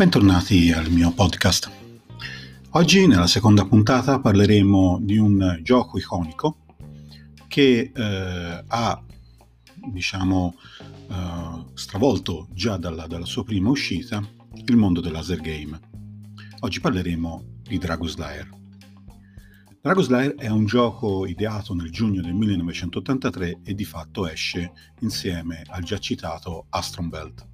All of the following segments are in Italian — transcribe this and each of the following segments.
Bentornati al mio podcast. Oggi nella seconda puntata parleremo di un gioco iconico che eh, ha, diciamo, eh, stravolto già dalla, dalla, sua prima uscita il mondo del laser game. Oggi parleremo di Dragon Slayer. Dragon Slayer è un gioco ideato nel giugno del 1983 e di fatto esce insieme al già citato Astron Belt.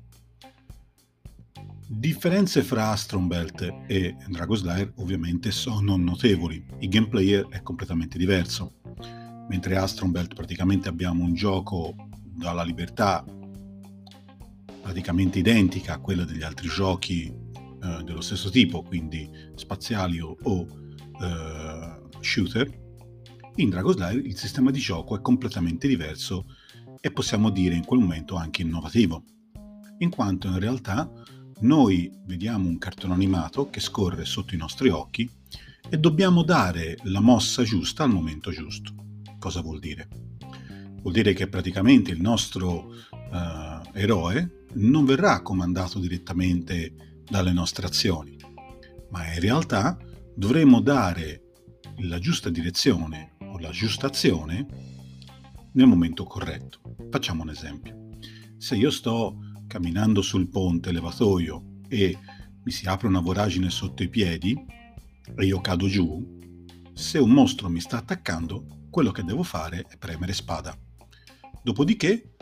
Differenze fra Astron Belt e Dragon Slayer ovviamente sono notevoli, il gameplay è completamente diverso. Mentre Astron Belt praticamente abbiamo un gioco dalla libertà praticamente identica a quella degli altri giochi eh, dello stesso tipo, quindi spaziali o, o eh, shooter, in Dragon Slayer il sistema di gioco è completamente diverso e possiamo dire in quel momento anche innovativo, in quanto in realtà noi vediamo un cartone animato che scorre sotto i nostri occhi e dobbiamo dare la mossa giusta al momento giusto. Cosa vuol dire? Vuol dire che praticamente il nostro uh, eroe non verrà comandato direttamente dalle nostre azioni, ma in realtà dovremo dare la giusta direzione o la giusta azione nel momento corretto. Facciamo un esempio. Se io sto camminando sul ponte levatoio e mi si apre una voragine sotto i piedi e io cado giù, se un mostro mi sta attaccando, quello che devo fare è premere spada. Dopodiché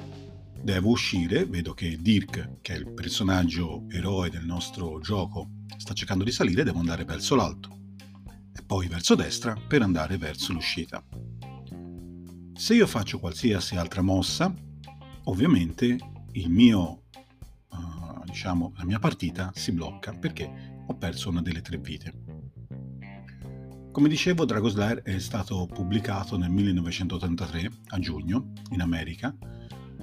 devo uscire, vedo che Dirk, che è il personaggio eroe del nostro gioco, sta cercando di salire, devo andare verso l'alto e poi verso destra per andare verso l'uscita. Se io faccio qualsiasi altra mossa, ovviamente il mio diciamo, la mia partita si blocca perché ho perso una delle tre vite. Come dicevo, Dragon Slayer è stato pubblicato nel 1983, a giugno, in America.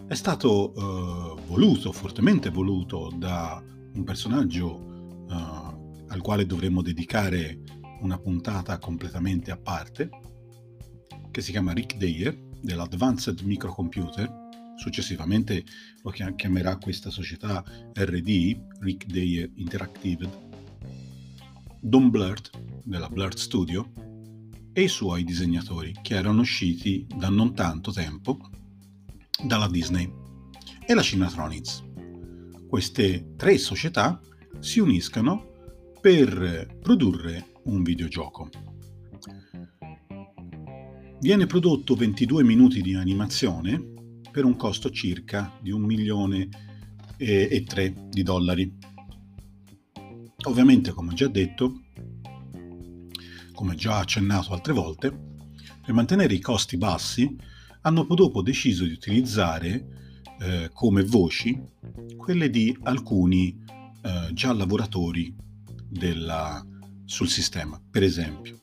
È stato eh, voluto, fortemente voluto, da un personaggio eh, al quale dovremmo dedicare una puntata completamente a parte, che si chiama Rick Dayer, dell'Advanced Microcomputer, Successivamente lo chiamerà questa società RD, Rick Day Interactive, Don Blurt della Blurt Studio e i suoi disegnatori che erano usciti da non tanto tempo dalla Disney e la Cinematronics. Queste tre società si uniscono per produrre un videogioco. Viene prodotto 22 minuti di animazione per un costo circa di un milione e tre di dollari. Ovviamente, come già detto, come già accennato altre volte, per mantenere i costi bassi hanno dopo deciso di utilizzare eh, come voci quelle di alcuni eh, già lavoratori della, sul sistema. Per esempio,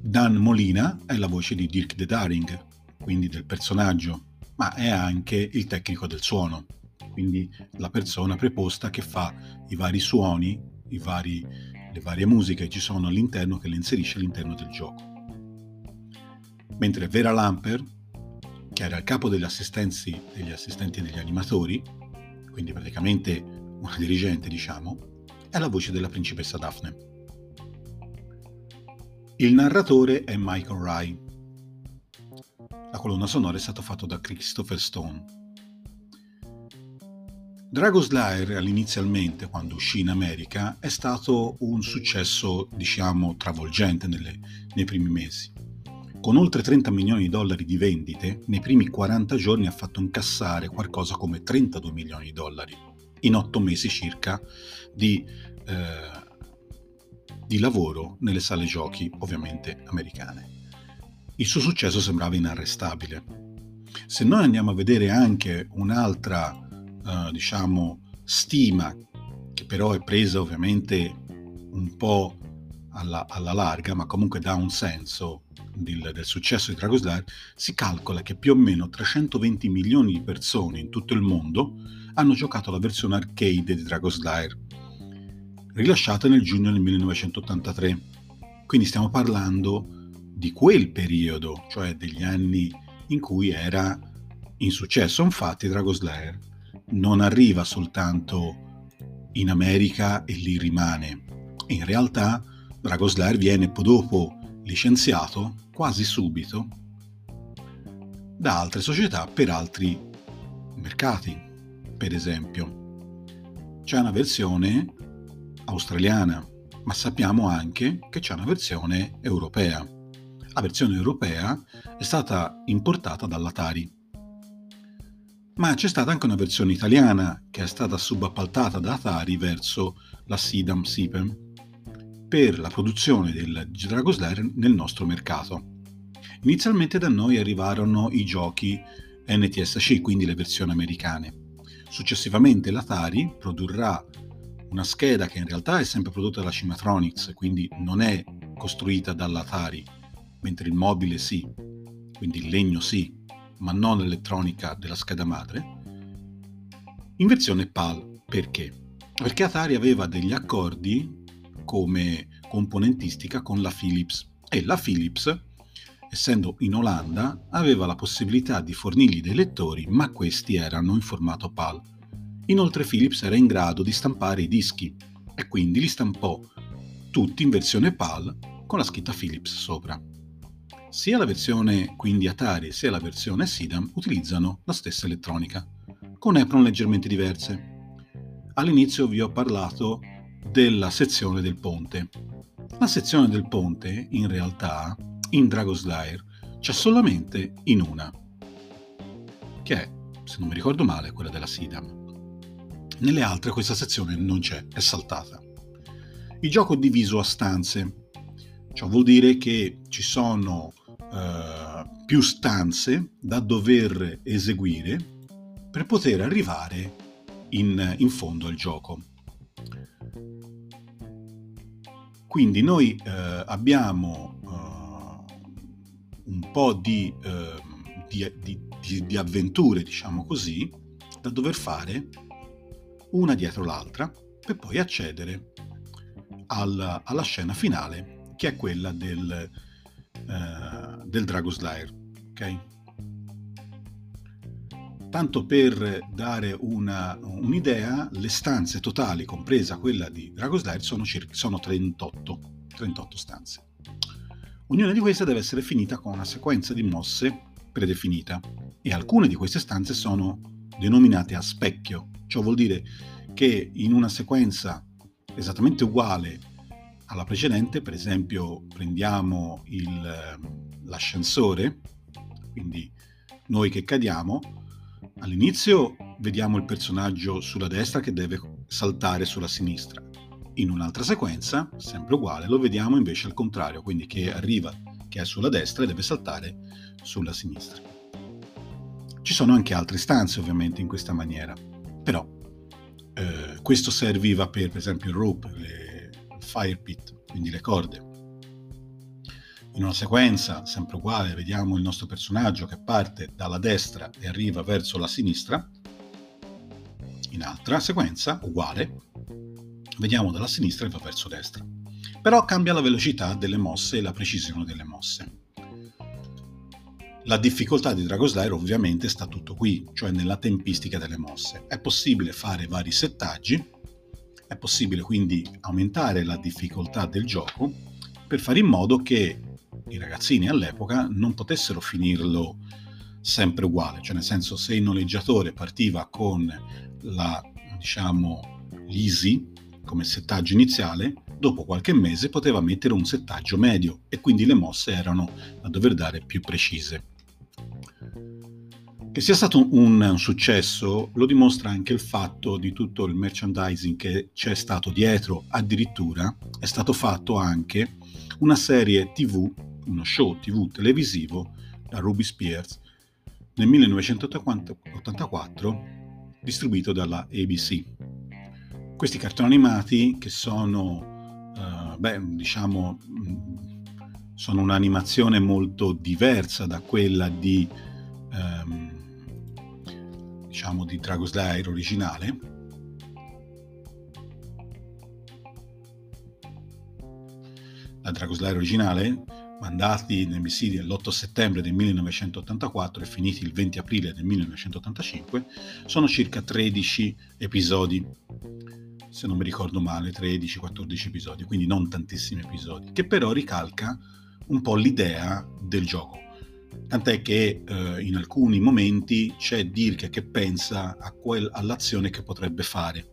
Dan Molina è la voce di Dirk De Daring, quindi del personaggio, ma è anche il tecnico del suono, quindi la persona preposta che fa i vari suoni, i vari, le varie musiche che ci sono all'interno, che le inserisce all'interno del gioco. Mentre Vera Lamper, che era il capo degli degli assistenti degli animatori, quindi praticamente una dirigente, diciamo, è la voce della principessa Daphne. Il narratore è Michael Rye, la colonna sonora è stata fatta da Christopher Stone. Dragon Slayer inizialmente, quando uscì in America, è stato un successo, diciamo, travolgente nelle, nei primi mesi. Con oltre 30 milioni di dollari di vendite, nei primi 40 giorni ha fatto incassare qualcosa come 32 milioni di dollari, in 8 mesi circa di, eh, di lavoro nelle sale giochi, ovviamente americane il suo successo sembrava inarrestabile. Se noi andiamo a vedere anche un'altra, uh, diciamo, stima, che però è presa ovviamente un po' alla, alla larga, ma comunque dà un senso del, del successo di Dragon Slayer, si calcola che più o meno 320 milioni di persone in tutto il mondo hanno giocato la versione arcade di Dragon Slayer, rilasciata nel giugno del 1983. Quindi stiamo parlando di quel periodo, cioè degli anni in cui era in successo. Infatti Dragon Slayer non arriva soltanto in America e lì rimane. In realtà Dragoslair viene dopo licenziato quasi subito da altre società per altri mercati. Per esempio, c'è una versione australiana, ma sappiamo anche che c'è una versione europea. La versione europea è stata importata dall'Atari. Ma c'è stata anche una versione italiana che è stata subappaltata da Atari verso la Sidam Sipem per la produzione del Dragoslayer nel nostro mercato. Inizialmente da noi arrivarono i giochi NTSC, quindi le versioni americane. Successivamente l'Atari produrrà una scheda che in realtà è sempre prodotta dalla Cimatronics, quindi non è costruita dall'Atari, mentre il mobile sì, quindi il legno sì, ma non l'elettronica della scheda madre, in versione PAL. Perché? Perché Atari aveva degli accordi come componentistica con la Philips e la Philips, essendo in Olanda, aveva la possibilità di fornirgli dei lettori, ma questi erano in formato PAL. Inoltre Philips era in grado di stampare i dischi e quindi li stampò tutti in versione PAL con la scritta Philips sopra. Sia la versione quindi Atari sia la versione SIDAM utilizzano la stessa elettronica, con EPRON leggermente diverse. All'inizio vi ho parlato della sezione del ponte. La sezione del ponte, in realtà, in Dragoslayer, c'è solamente in una, che è, se non mi ricordo male, quella della Sidam. Nelle altre questa sezione non c'è, è saltata. Il gioco è diviso a stanze, ciò vuol dire che ci sono uh, più stanze da dover eseguire per poter arrivare in, in fondo al gioco. Quindi noi eh, abbiamo uh, un po' di, uh, di, di, di, avventure, diciamo così, da dover fare una dietro l'altra per poi accedere al, alla scena finale, che è quella del, uh, del Dragoslayer. Okay? Tanto per dare una, un'idea, le stanze totali, compresa quella di Dragoslayer, sono, circa, sono 38, 38 stanze. Ognuna di queste deve essere finita con una sequenza di mosse predefinita e alcune di queste stanze sono denominate a specchio, ciò vuol dire che in una sequenza esattamente uguale alla precedente, per esempio prendiamo il, l'ascensore, quindi noi che cadiamo, All'inizio vediamo il personaggio sulla destra che deve saltare sulla sinistra. In un'altra sequenza, sempre uguale, lo vediamo invece al contrario, quindi che arriva, che è sulla destra e deve saltare sulla sinistra. Ci sono anche altre stanze ovviamente in questa maniera, però eh, questo serviva per, per esempio il rope, le, fire pit, quindi le corde in una sequenza sempre uguale vediamo il nostro personaggio che parte dalla destra e arriva verso la sinistra. In altra sequenza uguale vediamo dalla sinistra e va verso destra. Però cambia la velocità delle mosse e la precisione delle mosse. La difficoltà di Dragoslayer ovviamente sta tutto qui, cioè nella tempistica delle mosse. È possibile fare vari settaggi, è possibile quindi aumentare la difficoltà del gioco per fare in modo che i ragazzini all'epoca non potessero finirlo sempre uguale, cioè nel senso se il noleggiatore partiva con la, diciamo, l'easy come settaggio iniziale, dopo qualche mese poteva mettere un settaggio medio e quindi le mosse erano da dover dare più precise. Che sia stato un, un, successo lo dimostra anche il fatto di tutto il merchandising che c'è stato dietro, addirittura è stato fatto anche una serie tv uno show tv televisivo da Ruby Spears nel 1984 distribuito dalla ABC. Questi cartoni animati che sono, uh, beh, diciamo, sono un'animazione molto diversa da quella di, um, diciamo, di Dragon's Lair originale, la Dragon's Lair originale mandati nel missili l'8 settembre del 1984 e finiti il 20 aprile del 1985, sono circa 13 episodi. se non mi ricordo male, 13-14 episodi, quindi non tantissimi episodi, che però ricalca un po' l'idea del gioco. Tant'è che eh, in alcuni momenti c'è Dirk che pensa quel, all'azione che potrebbe fare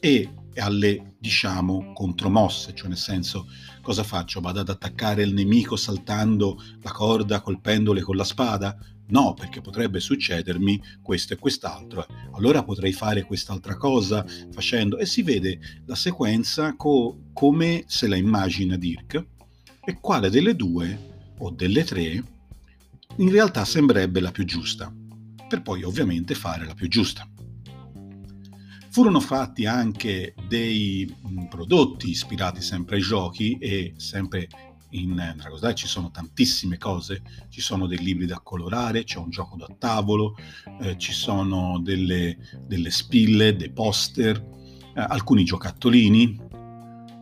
e alle, diciamo, contromosse, cioè nel senso cosa faccio? Vado ad attaccare il nemico saltando la corda, colpendole con la spada? No, perché potrebbe succedermi questo e quest'altro. Allora potrei fare quest'altra cosa facendo... E si vede la sequenza co- come se la immagina Dirk e quale delle due o delle tre in realtà sembrerebbe la più giusta, per poi ovviamente fare la più giusta. Furono fatti anche dei prodotti ispirati sempre ai giochi e sempre in Dragon's Dogma ci sono tantissime cose, ci sono dei libri da colorare, c'è un gioco da tavolo, eh, ci sono delle, delle, spille, dei poster, eh, alcuni giocattolini,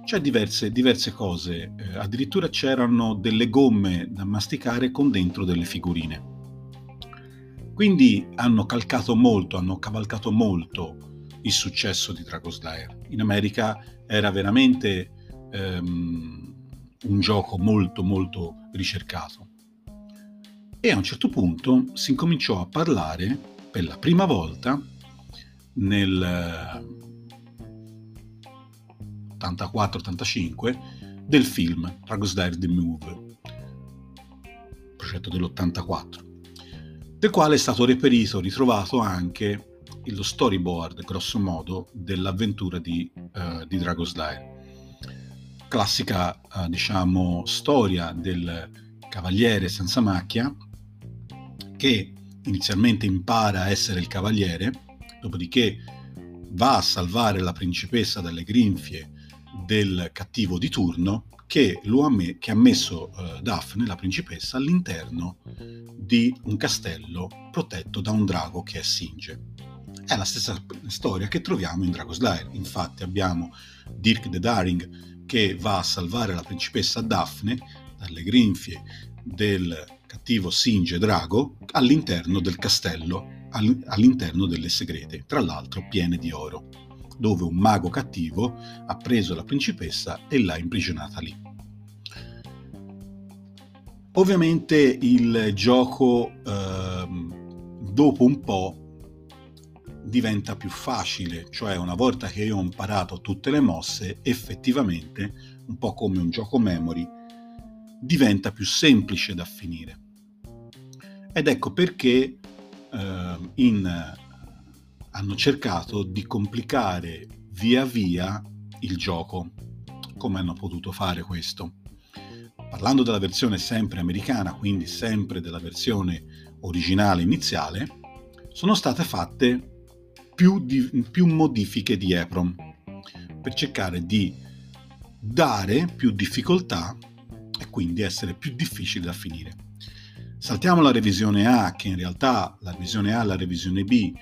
c'è diverse, diverse cose, eh, addirittura c'erano delle gomme da masticare con dentro delle figurine. Quindi hanno calcato molto, hanno cavalcato molto il successo di Dragon's Lair. In America era veramente ehm, un gioco molto molto ricercato. E a un certo punto si incominciò a parlare per la prima volta nel 84-85 del film Dragon's Lair The Move, progetto dell'84, del quale è stato reperito, ritrovato anche lo storyboard, grosso modo, dell'avventura di, uh, di Dragon's Lair classica, eh, diciamo, storia del cavaliere senza macchia che inizialmente impara a essere il cavaliere, dopodiché va a salvare la principessa dalle grinfie del cattivo di turno che, amm- che ha messo uh, Daphne, la principessa, all'interno di un castello protetto da un drago che è Singe. È la stessa storia che troviamo in Dragon's Lair. Infatti abbiamo Dirk the Daring che va a salvare la principessa Daphne dalle grinfie del cattivo Singe Drago all'interno del castello, all'interno delle segrete, tra l'altro piene di oro, dove un mago cattivo ha preso la principessa e l'ha imprigionata lì. Ovviamente il gioco eh, dopo un po' diventa più facile, cioè una volta che io ho imparato tutte le mosse, effettivamente, un po' come un gioco memory, diventa più semplice da finire. Ed ecco perché eh, in, hanno cercato di complicare via via il gioco. Come hanno potuto fare questo? Parlando della versione sempre americana, quindi sempre della versione originale iniziale, sono state fatte più, di, più modifiche di EPROM per cercare di dare più difficoltà e quindi essere più difficile da finire. Saltiamo la revisione A, che in realtà la revisione A e la revisione B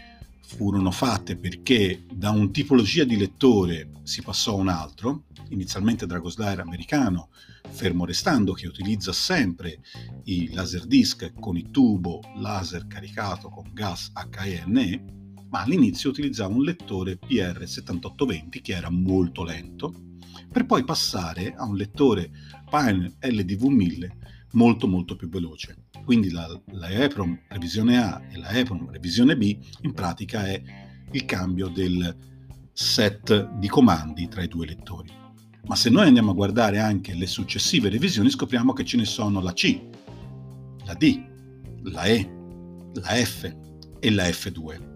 furono fatte perché da un tipologia di lettore si passò a un altro, inizialmente Dragoslayer americano, fermo restando che utilizza sempre i laserdisc con il tubo laser caricato con gas HENE, ma all'inizio utilizzava un lettore PR7820 che era molto lento, per poi passare a un lettore Pine LDV1000 molto molto più veloce. Quindi la, la EPROM revisione A e la EPROM revisione B in pratica è il cambio del set di comandi tra i due lettori. Ma se noi andiamo a guardare anche le successive revisioni scopriamo che ce ne sono la C, la D, la E, la F e la F2.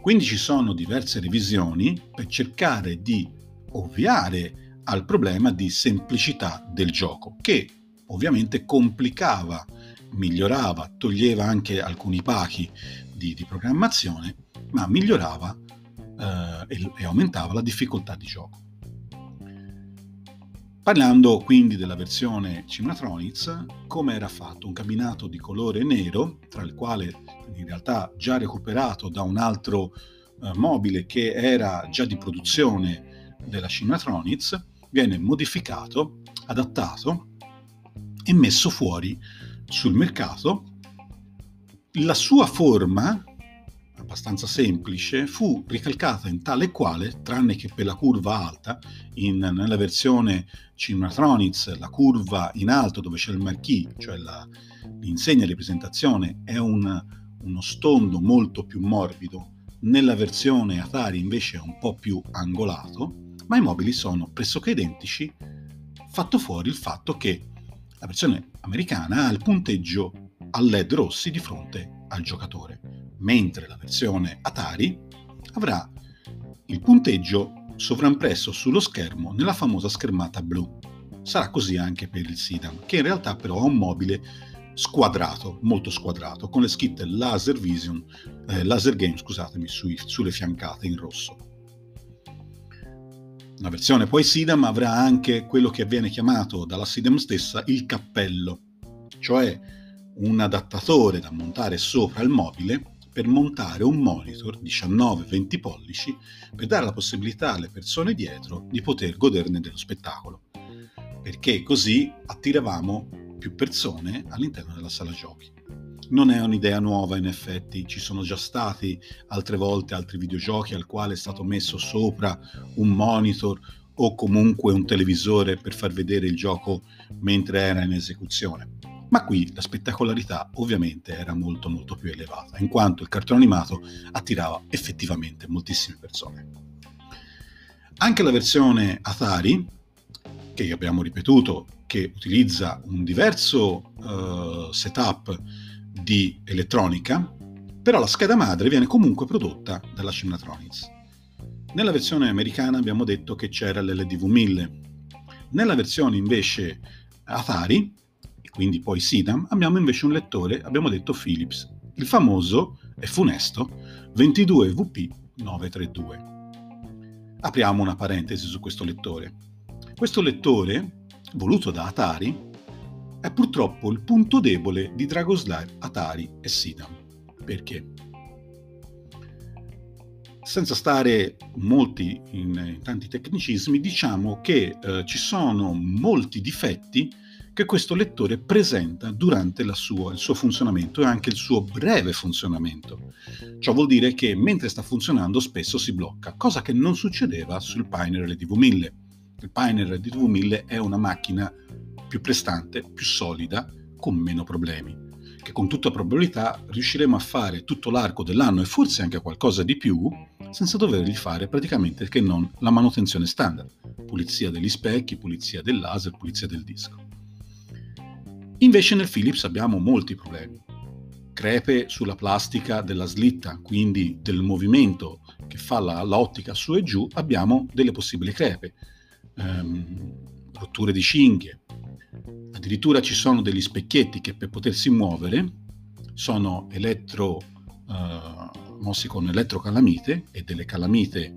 Quindi ci sono diverse revisioni per cercare di ovviare al problema di semplicità del gioco, che ovviamente complicava, migliorava, toglieva anche alcuni pachi di, di programmazione, ma migliorava eh, e, e aumentava la difficoltà di gioco. Parlando quindi della versione Cimatronics, come era fatto? Un cabinato di colore nero, tra il quale in realtà già recuperato da un altro eh, mobile che era già di produzione della Cimatronics, viene modificato, adattato e messo fuori sul mercato. La sua forma abbastanza semplice, fu ricalcata in tale e quale, tranne che per la curva alta, in, nella versione Cinematronics la curva in alto dove c'è il marquis, cioè la, l'insegna di presentazione, è un, uno stondo molto più morbido, nella versione Atari invece è un po' più angolato, ma i mobili sono pressoché identici, fatto fuori il fatto che la versione americana ha il punteggio a LED rossi di fronte al giocatore, mentre la versione Atari avrà il punteggio sovrampresso sullo schermo nella famosa schermata blu. Sarà così anche per il Sidam, che in realtà però ha un mobile squadrato, molto squadrato, con le scritte Laser Vision, eh, Laser Game, scusatemi, sui, sulle fiancate in rosso. La versione poi SIDAM avrà anche quello che viene chiamato dalla SIDAM stessa il cappello, cioè un adattatore da montare sopra il mobile per montare un monitor 19-20 pollici per dare la possibilità alle persone dietro di poter goderne dello spettacolo, perché così attiravamo più persone all'interno della sala giochi. Non è un'idea nuova in effetti, ci sono già stati altre volte altri videogiochi al quale è stato messo sopra un monitor o comunque un televisore per far vedere il gioco mentre era in esecuzione. Ma qui la spettacolarità ovviamente era molto molto più elevata, in quanto il cartone animato attirava effettivamente moltissime persone. Anche la versione Atari, che abbiamo ripetuto, che utilizza un diverso uh, setup di elettronica, però la scheda madre viene comunque prodotta dalla Cinematronics. Nella versione americana abbiamo detto che c'era l'LDV 1000. Nella versione invece Atari quindi poi SIDAM, abbiamo invece un lettore, abbiamo detto Philips, il famoso e funesto 22VP932. Apriamo una parentesi su questo lettore. Questo lettore, voluto da Atari, è purtroppo il punto debole di Dragoslav, Atari e SIDAM. Perché? Senza stare molti in, in tanti tecnicismi, diciamo che eh, ci sono molti difetti che questo lettore presenta durante sua, il suo funzionamento e anche il suo breve funzionamento. Ciò vuol dire che mentre sta funzionando spesso si blocca, cosa che non succedeva sul Pioneer LDV1000. Il Pioneer LDV1000 è una macchina più prestante, più solida, con meno problemi, che con tutta probabilità riusciremo a fare tutto l'arco dell'anno e forse anche qualcosa di più senza dovergli fare praticamente che non la manutenzione standard, pulizia degli specchi, pulizia del laser, pulizia del disco. Invece nel Philips abbiamo molti problemi. Crepe sulla plastica della slitta, quindi del movimento che fa la, l'ottica su e giù, abbiamo delle possibili crepe, ehm, rotture di cinghie. Addirittura ci sono degli specchietti che per potersi muovere sono elettro, eh, mossi con elettrocalamite e delle calamite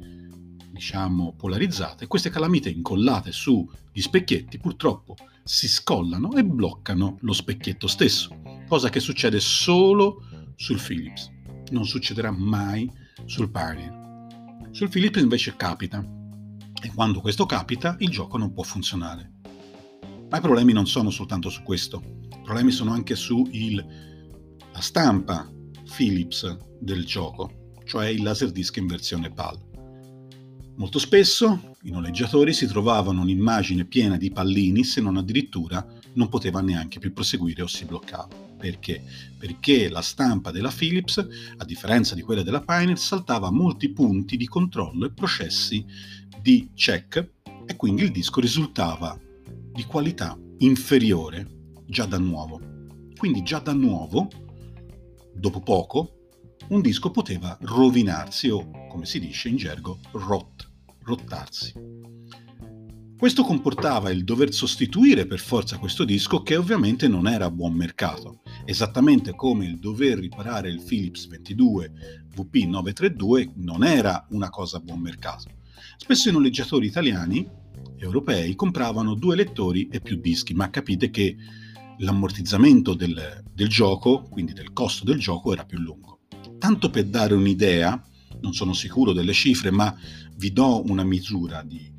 diciamo polarizzate. Queste calamite incollate sugli specchietti purtroppo si scollano e bloccano lo specchietto stesso, cosa che succede solo sul Philips, non succederà mai sul Pioneer. Sul Philips invece capita e quando questo capita il gioco non può funzionare. Ma i problemi non sono soltanto su questo, i problemi sono anche sulla stampa Philips del gioco, cioè il Laserdisc in versione PAL. Molto spesso i noleggiatori si trovavano un'immagine piena di pallini se non addirittura non poteva neanche più proseguire o si bloccava. Perché? Perché la stampa della Philips, a differenza di quella della Pioneer, saltava molti punti di controllo e processi di check e quindi il disco risultava di qualità inferiore già da nuovo. Quindi già da nuovo, dopo poco, un disco poteva rovinarsi o, come si dice in gergo, rot, rottarsi. Questo comportava il dover sostituire per forza questo disco che ovviamente non era a buon mercato, esattamente come il dover riparare il Philips 22 VP932 non era una cosa a buon mercato. Spesso i noleggiatori italiani, europei, compravano due lettori e più dischi, ma capite che l'ammortizzamento del, del gioco, quindi del costo del gioco, era più lungo tanto per dare un'idea, non sono sicuro delle cifre, ma vi do una misura di,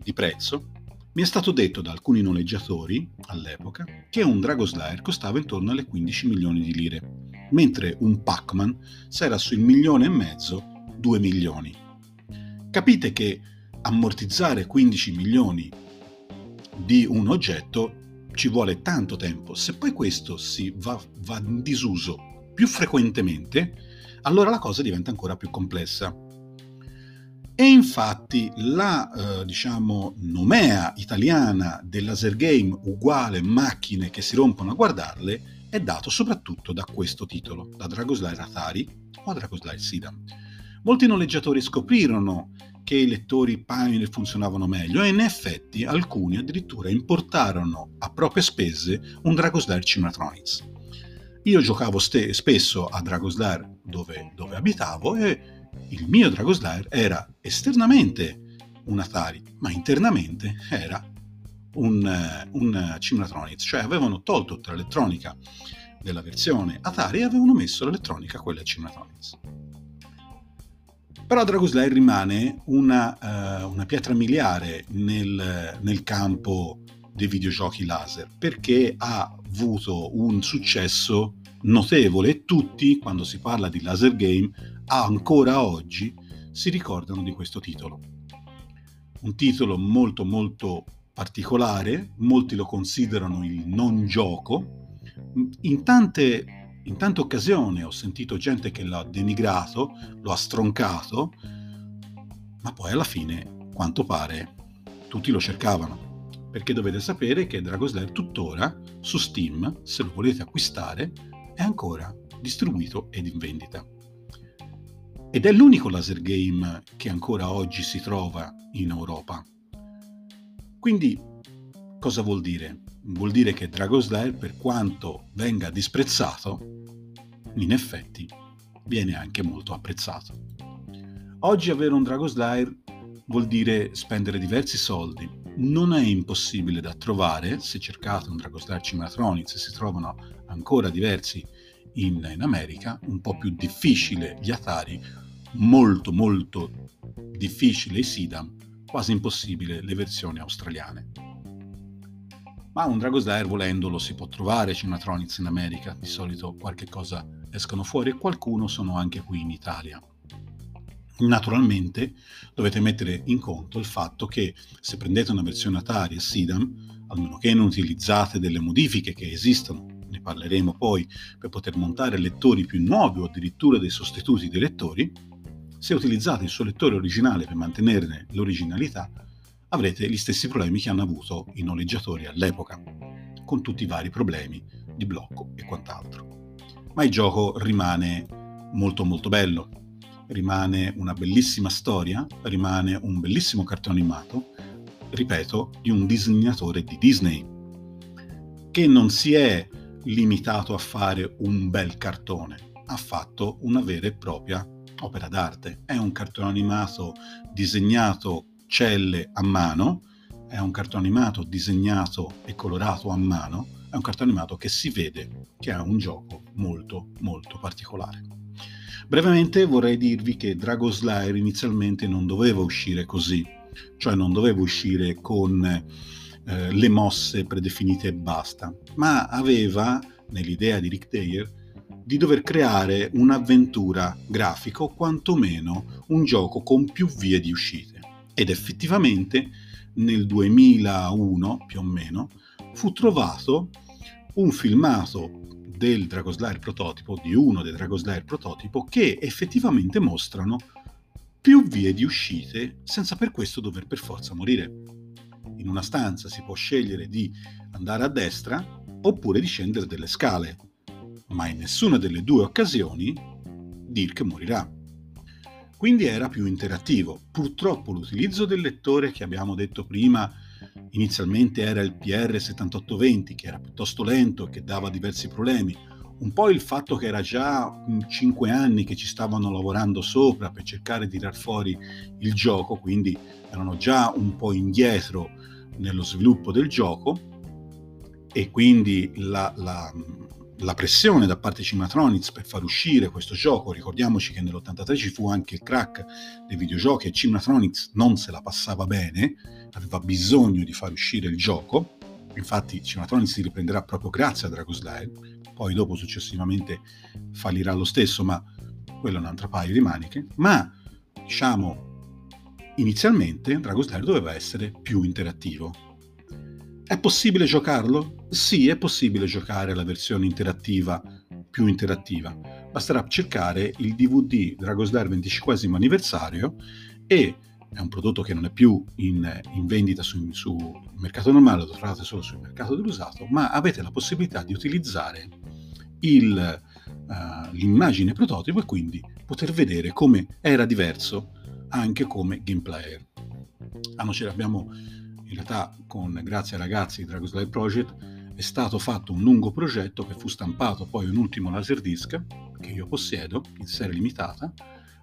di prezzo, Mi è stato detto da alcuni noleggiatori all'epoca che un Dragoslayer costava intorno alle 15 milioni di lire, mentre un Pac-Man s'era sul milione e mezzo, 2 milioni. Capite che ammortizzare 15 milioni di un oggetto ci vuole tanto tempo. Se poi questo si va, va in disuso più frequentemente, allora la cosa diventa ancora più complessa. E infatti la eh, diciamo nomea italiana del laser game uguale macchine che si rompono a guardarle è dato soprattutto da questo titolo, da Dragoslayer Atari o Dragoslayer Sidam. Molti noleggiatori scoprirono che i lettori Pioneer funzionavano meglio e in effetti alcuni addirittura importarono a proprie spese un Dragoslayer Cimatronics. Io giocavo ste- spesso a Dragoslayer dove, dove abitavo e il mio Dragoslayer era esternamente un Atari, ma internamente era un, un Cimatronics, cioè avevano tolto tutta l'elettronica della versione Atari e avevano messo l'elettronica quella Cimatronics. Però Dragoslayer rimane una, uh, una pietra miliare nel, nel, campo dei videogiochi laser perché ha avuto un successo notevole e tutti, quando si parla di laser game, ancora oggi si ricordano di questo titolo. Un titolo molto molto particolare, molti lo considerano il non gioco. In tante in tante occasioni ho sentito gente che l'ha denigrato, lo ha stroncato, ma poi alla fine, quanto pare, tutti lo cercavano. Perché dovete sapere che Dragoslayer tuttora su Steam, se lo volete acquistare, è ancora distribuito ed in vendita. Ed è l'unico laser game che ancora oggi si trova in Europa. Quindi cosa vuol dire? Vuol dire che Dragoslayer, per quanto venga disprezzato, in effetti viene anche molto apprezzato. Oggi avere un Dragoslayer vuol dire spendere diversi soldi. Non è impossibile da trovare, se cercate un Dragoslayer Cimatronics si trovano ancora diversi in, in America, un po' più difficile gli Atari, molto molto difficile i Sidam, quasi impossibile le versioni australiane ma un Dragoslayer volendolo si può trovare Cimatronics in America, di solito qualche cosa escono fuori e qualcuno sono anche qui in Italia. Naturalmente dovete mettere in conto il fatto che se prendete una versione Atari e SIDAM, almeno che non utilizzate delle modifiche che esistono, ne parleremo poi, per poter montare lettori più nuovi o addirittura dei sostituti dei lettori, se utilizzate il suo lettore originale per mantenerne l'originalità, avrete gli stessi problemi che hanno avuto i noleggiatori all'epoca, con tutti i vari problemi di blocco e quant'altro. Ma il gioco rimane molto molto bello, rimane una bellissima storia, rimane un bellissimo cartone animato, ripeto, di un disegnatore di Disney, che non si è limitato a fare un bel cartone, ha fatto una vera e propria opera d'arte. È un cartone animato disegnato celle a mano, è un cartone animato disegnato e colorato a mano, è un cartone animato che si vede che ha un gioco molto molto particolare. Brevemente vorrei dirvi che Dragoslayer inizialmente non doveva uscire così, cioè non doveva uscire con eh, le mosse predefinite e basta, ma aveva nell'idea di Rick Dayer di dover creare un'avventura grafica o quantomeno un gioco con più vie di uscita. Ed effettivamente nel 2001 più o meno fu trovato un filmato del Dragoslayer prototipo, di uno dei Dragoslayer prototipo, che effettivamente mostrano più vie di uscite senza per questo dover per forza morire. In una stanza si può scegliere di andare a destra oppure di scendere delle scale, ma in nessuna delle due occasioni Dirk morirà quindi era più interattivo. Purtroppo l'utilizzo del lettore che abbiamo detto prima inizialmente era il PR7820 che era piuttosto lento e che dava diversi problemi. Un po' il fatto che era già 5 anni che ci stavano lavorando sopra per cercare di tirar fuori il gioco, quindi erano già un po' indietro nello sviluppo del gioco e quindi la, la, la pressione da parte di Cimatronics per far uscire questo gioco. Ricordiamoci che nell'83 ci fu anche il crack dei videogiochi e Cimatronics non se la passava bene, aveva bisogno di far uscire il gioco. Infatti Cimatronics si riprenderà proprio grazie a Dragon Slayer, poi dopo successivamente fallirà lo stesso, ma quello è un altro paio di maniche. Ma diciamo inizialmente Dragon Slayer doveva essere più interattivo è possibile giocarlo? Sì, è possibile giocare la versione interattiva più interattiva. Basterà cercare il DVD Dragon's Lair 25 anniversario e è un prodotto che non è più in, in vendita sul su mercato normale, lo trovate solo sul mercato dell'usato, ma avete la possibilità di utilizzare il, uh, l'immagine prototipo e quindi poter vedere come era diverso anche come gameplayer. Ah, ce l'abbiamo in realtà con, grazie ai ragazzi di Dragon's Project è stato fatto un lungo progetto che fu stampato poi un ultimo laserdisc che io possiedo in serie limitata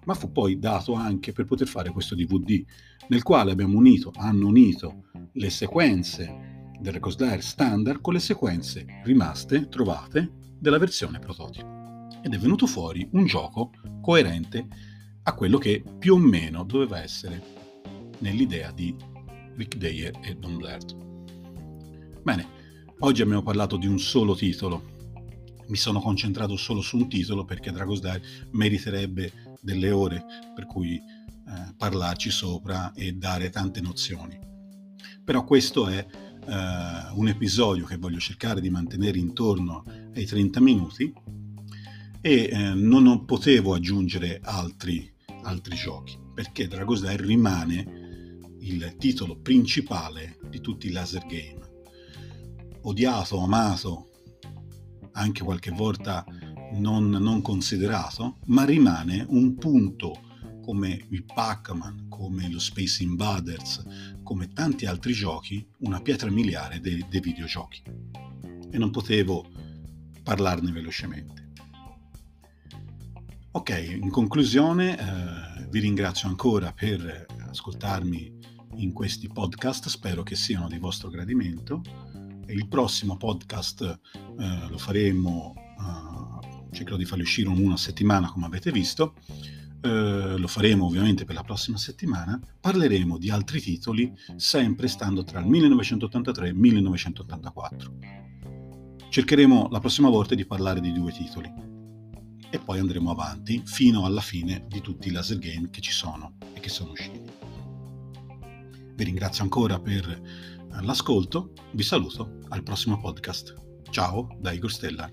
ma fu poi dato anche per poter fare questo DVD nel quale abbiamo unito, hanno unito le sequenze del Recosdare standard con le sequenze rimaste, trovate, della versione prototipo. Ed è venuto fuori un gioco coerente a quello che più o meno doveva essere nell'idea di Rick Dayer e Don Blair. Bene, oggi abbiamo parlato di un solo titolo. Mi sono concentrato solo su un titolo perché Dragon's Dare meriterebbe delle ore per cui eh, parlarci sopra e dare tante nozioni. Però questo è eh, un episodio che voglio cercare di mantenere intorno ai 30 minuti e eh, non potevo aggiungere altri, altri giochi perché Dragon's Dare rimane il titolo principale di tutti i laser game. Odiato, amato, anche qualche volta non, non considerato, ma rimane un punto come il Pac-Man, come lo Space Invaders, come tanti altri giochi, una pietra miliare dei, dei videogiochi. E non potevo parlarne velocemente. Ok, in conclusione eh, vi ringrazio ancora per ascoltarmi in questi podcast, spero che siano di vostro gradimento. Il prossimo podcast eh, lo faremo, eh, cercherò di farlo uscire una settimana come avete visto, eh, lo faremo ovviamente per la prossima settimana, parleremo di altri titoli sempre stando tra il 1983 e il 1984. Cercheremo la prossima volta di parlare di due titoli e poi andremo avanti fino alla fine di tutti i laser game che ci sono e che sono usciti. Vi ringrazio ancora per eh, l'ascolto, vi saluto al prossimo podcast. Ciao da Igor Stellar.